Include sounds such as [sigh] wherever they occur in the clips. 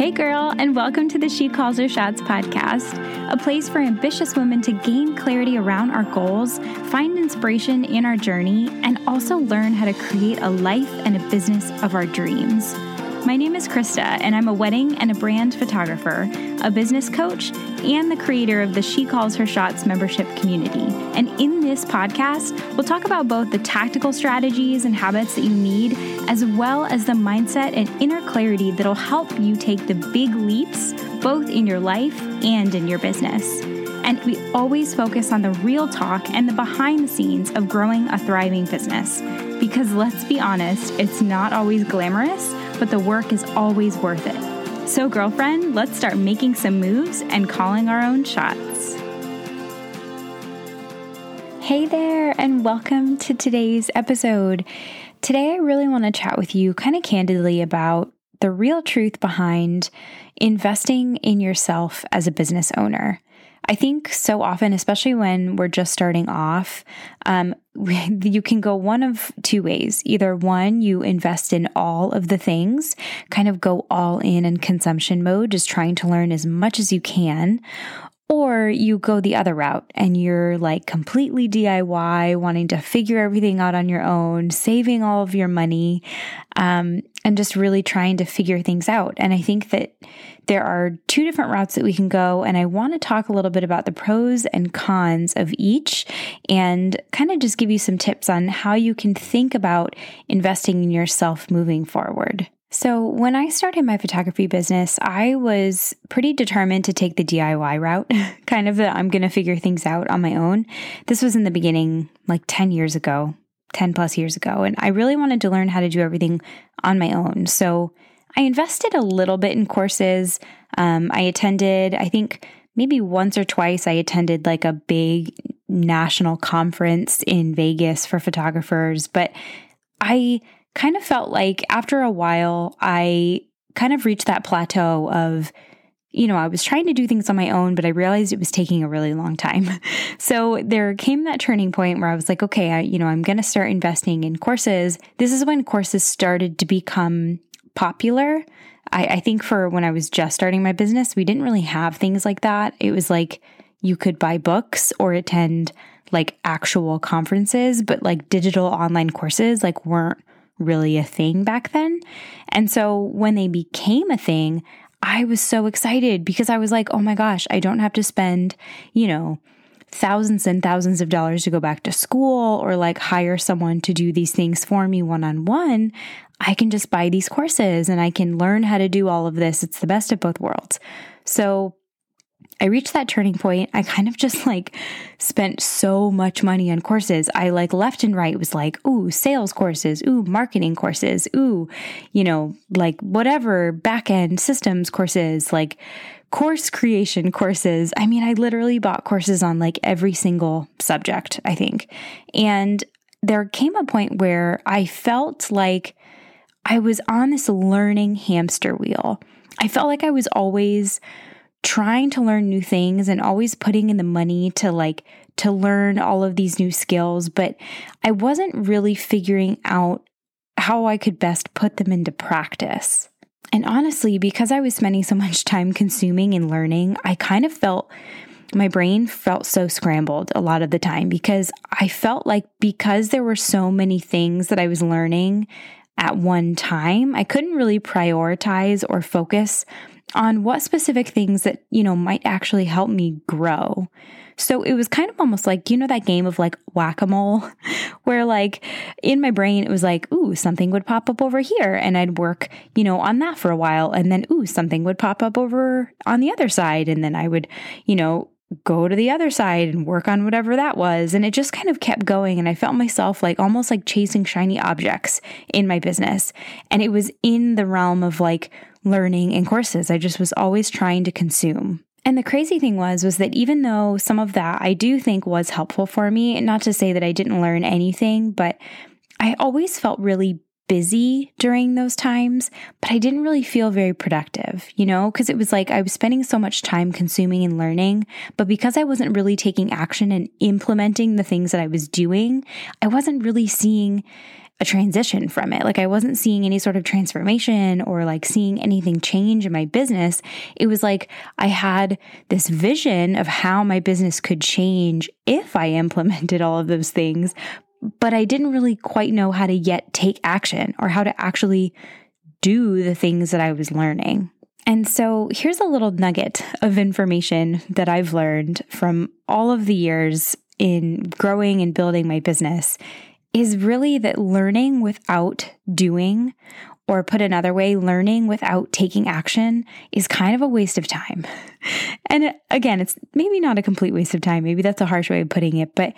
Hey, girl, and welcome to the She Calls Her Shots podcast, a place for ambitious women to gain clarity around our goals, find inspiration in our journey, and also learn how to create a life and a business of our dreams. My name is Krista, and I'm a wedding and a brand photographer, a business coach, and the creator of the She Calls Her Shots membership community. And in this podcast, we'll talk about both the tactical strategies and habits that you need, as well as the mindset and inner clarity that'll help you take the big leaps both in your life and in your business. And we always focus on the real talk and the behind the scenes of growing a thriving business. Because let's be honest, it's not always glamorous but the work is always worth it. So, girlfriend, let's start making some moves and calling our own shots. Hey there, and welcome to today's episode. Today, I really want to chat with you kind of candidly about the real truth behind investing in yourself as a business owner. I think so often, especially when we're just starting off, um, [laughs] you can go one of two ways. Either one, you invest in all of the things, kind of go all in in consumption mode, just trying to learn as much as you can. Or you go the other route and you're like completely DIY, wanting to figure everything out on your own, saving all of your money, um, and just really trying to figure things out. And I think that there are two different routes that we can go. And I want to talk a little bit about the pros and cons of each and kind of just give you some tips on how you can think about investing in yourself moving forward. So, when I started my photography business, I was pretty determined to take the DIY route, [laughs] kind of that I'm going to figure things out on my own. This was in the beginning, like 10 years ago, 10 plus years ago, and I really wanted to learn how to do everything on my own. So, I invested a little bit in courses. Um, I attended, I think maybe once or twice, I attended like a big national conference in Vegas for photographers, but I kind of felt like after a while, I kind of reached that plateau of, you know, I was trying to do things on my own, but I realized it was taking a really long time. [laughs] So there came that turning point where I was like, okay, I, you know, I'm going to start investing in courses. This is when courses started to become popular. I, I think for when I was just starting my business, we didn't really have things like that. It was like you could buy books or attend like actual conferences, but like digital online courses like weren't really a thing back then. And so when they became a thing, I was so excited because I was like, oh my gosh, I don't have to spend, you know, thousands and thousands of dollars to go back to school or like hire someone to do these things for me one on one. I can just buy these courses and I can learn how to do all of this. It's the best of both worlds. So I reached that turning point. I kind of just like spent so much money on courses. I like left and right was like, ooh, sales courses, ooh, marketing courses, ooh, you know, like whatever back end systems courses, like course creation courses. I mean, I literally bought courses on like every single subject, I think. And there came a point where I felt like I was on this learning hamster wheel. I felt like I was always trying to learn new things and always putting in the money to like to learn all of these new skills, but I wasn't really figuring out how I could best put them into practice. And honestly, because I was spending so much time consuming and learning, I kind of felt my brain felt so scrambled a lot of the time because I felt like because there were so many things that I was learning at one time, I couldn't really prioritize or focus on what specific things that, you know, might actually help me grow. So it was kind of almost like, you know, that game of like whack a mole, [laughs] where like in my brain, it was like, ooh, something would pop up over here. And I'd work, you know, on that for a while. And then, ooh, something would pop up over on the other side. And then I would, you know, go to the other side and work on whatever that was. And it just kind of kept going. And I felt myself like almost like chasing shiny objects in my business. And it was in the realm of like learning and courses. I just was always trying to consume. And the crazy thing was was that even though some of that I do think was helpful for me, not to say that I didn't learn anything, but I always felt really busy during those times, but I didn't really feel very productive, you know, because it was like I was spending so much time consuming and learning, but because I wasn't really taking action and implementing the things that I was doing, I wasn't really seeing a transition from it. Like I wasn't seeing any sort of transformation or like seeing anything change in my business. It was like I had this vision of how my business could change if I [laughs] implemented all of those things, but I didn't really quite know how to yet take action or how to actually do the things that I was learning. And so here's a little nugget of information that I've learned from all of the years in growing and building my business is really that learning without doing, or put another way, learning without taking action is kind of a waste of time. [laughs] And uh, again, it's maybe not a complete waste of time. Maybe that's a harsh way of putting it. But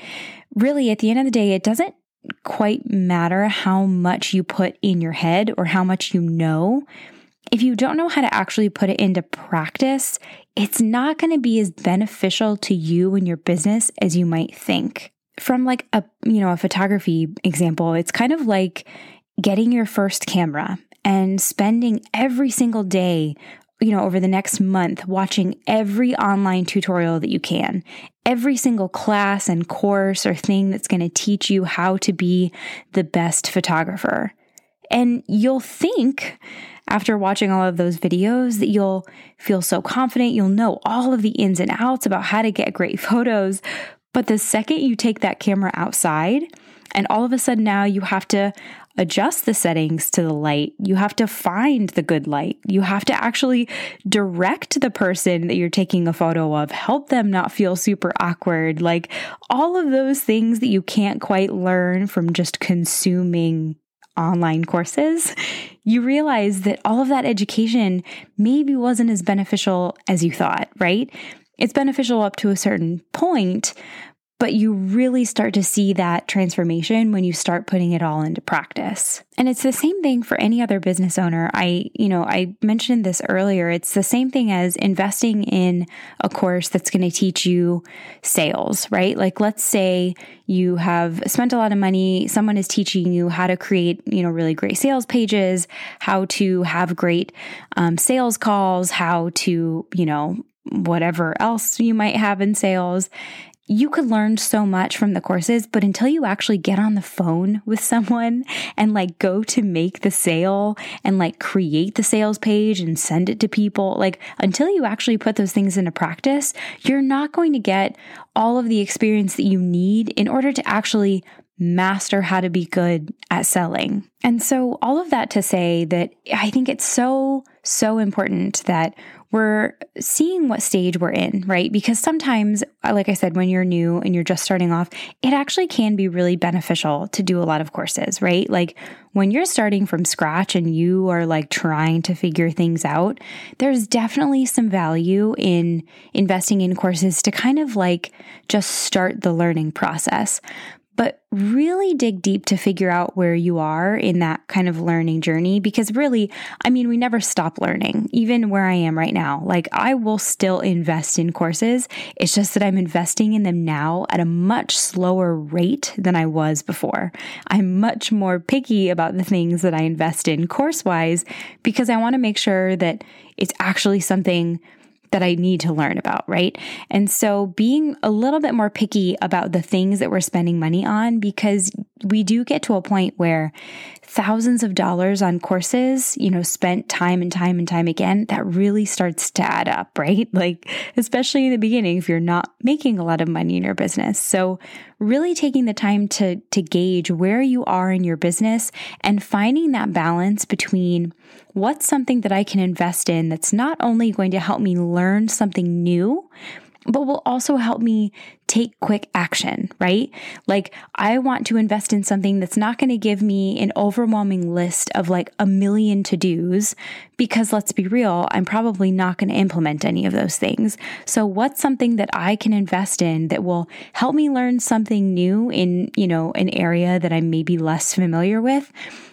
really, at the end of the day, it doesn't quite matter how much you put in your head or how much you know. If you don't know how to actually put it into practice, it's not going to be as beneficial to you and your business as you might think from like a you know a photography example it's kind of like getting your first camera and spending every single day you know over the next month watching every online tutorial that you can. Every single class and course or thing that's going to teach you how to be the best photographer. And you'll think after watching all of those videos that you'll feel so confident you'll know all of the ins and outs about how to get great [laughs] photos. But the second you take that camera outside, and all of a sudden now you have to adjust the settings to the light. You have to find the good light. You have to actually direct the person that you're taking a photo of, help them not feel super awkward. Like all of those things that you can't quite learn from just consuming online courses, you realize that all of that education maybe wasn't as beneficial as you thought, right? It's beneficial up to a certain point, but you really start to see that transformation when you start putting it all into practice. And it's the same thing for any other business owner. I, you know, I mentioned this earlier. It's the same thing as investing in a course that's going to teach you sales, right? Like let's say you have spent a lot of money, someone is teaching you how to create, you know, really great sales pages, how to have great um, sales calls, how to, you know, whatever else you might have in sales. You could learn so much from the courses, but until you actually get on the phone with someone and like go to make the sale and like create the sales page and send it to people, like until you actually put those things into practice, you're not going to get all of the experience that you need in order to actually master how to be good at selling. And so, all of that to say that I think it's so, so important that we're seeing what stage we're in, right? Because sometimes, uh, like I said, when you're new and you're just starting off, it actually can be really beneficial to do a lot of courses, right? Like when you're starting from scratch and you are like trying to figure things out, there's definitely some value in investing in courses to kind of like just start the learning process but really dig deep to figure out where you are in that kind of learning journey. Because really, I mean, we never stop learning, even where I am right now. Like, I will still invest in courses. It's just that I'm investing in them now at a much slower rate than I was before. I'm much more picky about the things that I invest in course wise because I want to make sure that it's actually something that I need to learn about, right? And so being a little bit more picky about the things that we're spending money on because we do get to a point where thousands of dollars on courses, you know, spent time and time and time again, that really starts to add up, [laughs] right? Like, especially in the beginning, if you're not making a lot of money in your business. So, really taking the time to, to gauge where you are in your business and finding that balance between what's something that I can invest in that's not only going to help me learn something new, but will also help me take quick action, right? Like, I want to invest in something that's not going to give me an overwhelming list of like a million to dos, because let's be real, I'm probably not going to implement any of those things. So, what's something that I can invest in that will help me learn something new in, you know, an area that I'm maybe less familiar with,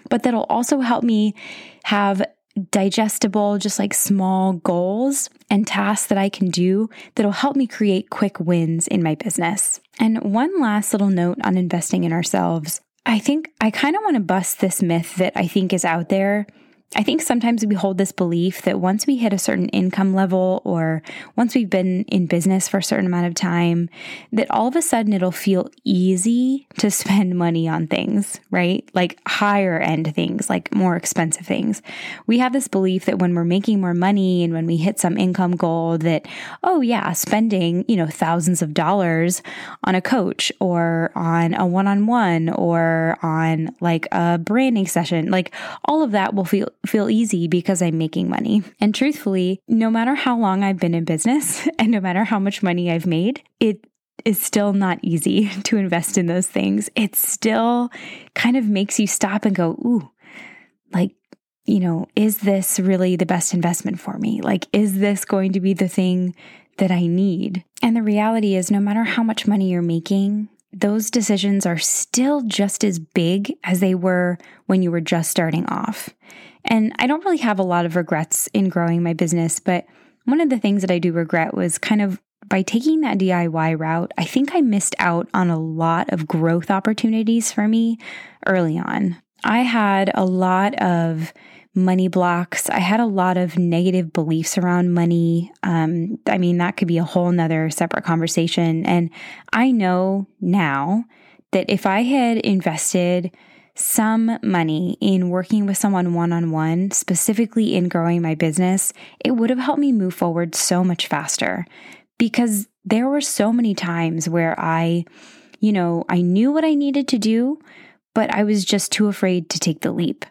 but that'll also help me have digestible, just like small goals and tasks that I can do that'll help me create quick wins in my business. And one last little note on investing in ourselves. I think I kind of want to bust this myth that I think is out there I think sometimes we hold this belief that once we hit a certain income level or once we've been in business for a certain amount of time, that all of a sudden it'll feel easy to [laughs] spend money on things, right? Like higher end things, like more expensive things. We have this belief that when we're making more money and when we hit some income goal that, oh yeah, spending, you know, thousands of dollars on a coach or on a one-on-one or on like a branding session, like all of that will feel feel easy because I'm making money. And truthfully, no matter how long I've been in business [laughs] and no matter how much money I've made, it is still not easy [laughs] to invest in those things. It still kind of makes you stop and go, ooh, like, you know, is this really the best investment for me? Like, is this going to be the thing that I need? And the reality is, no matter how much money you're making, those decisions are still just as big as they were when you were just starting off. And I don't really have a lot of regrets in growing my business, but one of the things that I do regret was kind of by taking that DIY route, I think I missed out on a lot of growth opportunities for me early on. I had a lot of money blocks. I had a lot of negative beliefs around money. Um, I mean, that could be a whole nother separate conversation. And I know now that if I had invested some money in working with someone one on one, specifically in growing my business, it would have helped me move forward so much faster because there were so many times where I, you know, I knew what I needed to do, but I was just too afraid to take the leap.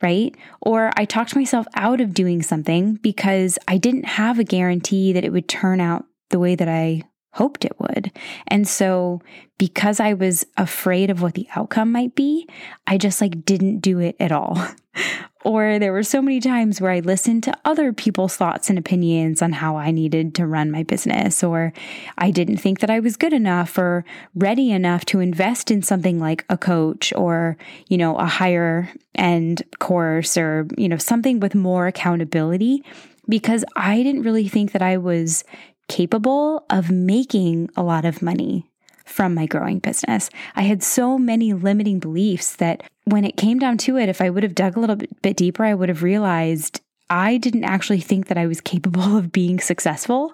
Right? Or I talked myself out of doing something because I didn't have a guarantee that it would turn out the way that I hoped it would. And so because I was afraid of what the outcome might be, I just like didn't do it at all. [laughs] or there were so many times where I listened to other people's thoughts and opinions on how I needed to run my business, or I didn't think that I was good enough or ready enough to invest in something like a coach or, you know, a higher end course or, you know, something with more accountability because I didn't really think that I was capable of making a lot of money from my growing business. I had so many limiting beliefs that when it came down to it, if I would have dug a little bit deeper, I would have realized I didn't actually think that I was capable of being successful.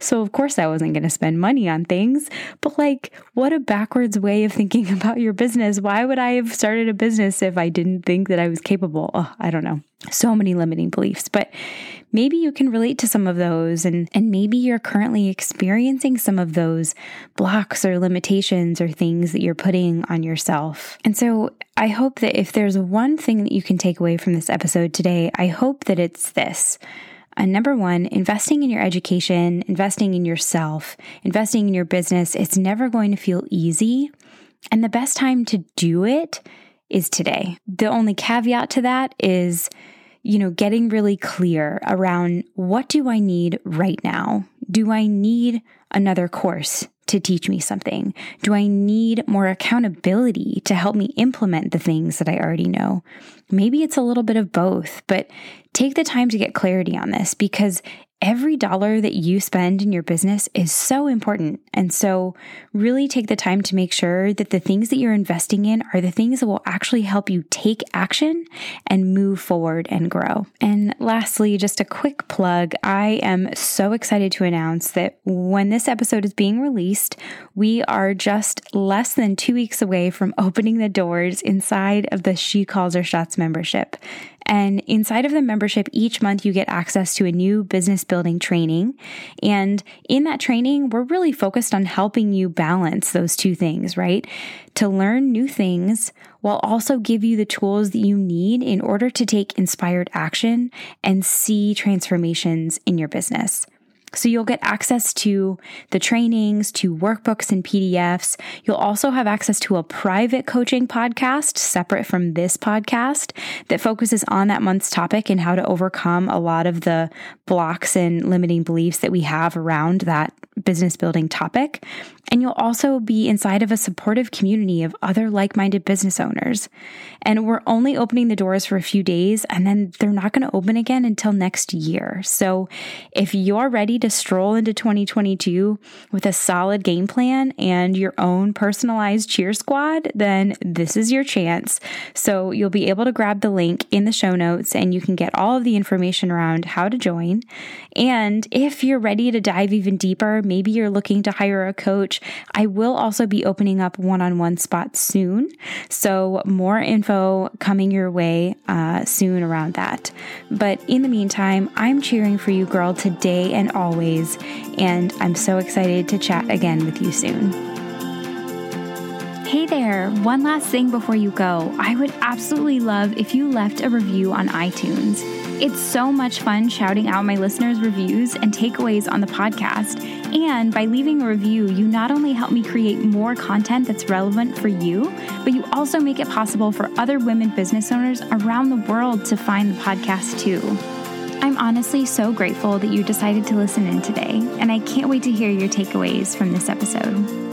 So, of course, I wasn't going to spend money on things. But, like, what a backwards way of thinking [laughs] about your business. Why would I have started a business if I didn't think that I was capable? Oh, I don't know. So many limiting beliefs. But maybe you can relate to some of those and and maybe you're currently experiencing some of those blocks or limitations or things that you're putting on yourself. And so I hope that if there's one thing that you can take away from this episode today, I hope that it's this. Uh, number one, investing in your education, investing in yourself, investing in your business, it's never going to feel easy. And the best time to do it is today. The only caveat to that is you know, getting really clear around what do I need right now? Do I need another course to teach me something? Do I need more accountability to help me implement the things that I already know? Maybe it's a little bit of both, but take the time to get clarity on this because every dollar that you spend in your business is so important. And so, really take the time to make sure that the things that you're investing in are the things that will actually help you take action and move forward and grow. And lastly, just a quick plug I am so excited to announce that when this episode is being released, we are just less than two weeks away from opening the doors inside of the She Calls Her Shots membership. And inside of the membership, each month you get access to a new business building training. And in that training, we're really focused on helping you balance those two things, right? To learn new things while also give you the tools that you need in order to take inspired action and see transformations in your business. So you'll get access to the trainings, to workbooks and PDFs. You'll also have access to a private coaching podcast separate from this podcast that focuses on that month's topic and how to overcome a lot of the blocks and limiting beliefs that we have around that business building topic. And you'll also be inside of a supportive community of other like minded business owners. And we're only opening the doors for a few days, and then they're not going to open again until next year. So if you're ready to stroll into 2022 with a solid game plan and your own personalized cheer squad, then this is your chance. So you'll be able to grab the link in the show notes and you can get all of the information around how to join. And if you're ready to dive even deeper, maybe you're looking to hire a coach, I will also be opening up one on one spots soon. So more info coming your way uh, soon around that. But in the meantime, I'm cheering for you, girl, today and always. And I'm so excited to chat again with you soon. Hey there, one last thing before you go. I would absolutely love if you left a review on iTunes. It's so much fun shouting out my listeners' reviews and takeaways on the podcast. And by leaving a review, you not only help me create more content that's relevant for you, but you also make it possible for other women business owners around the world to find the podcast too. I'm honestly so grateful that you decided to listen in today, and I can't wait to hear your takeaways from this episode.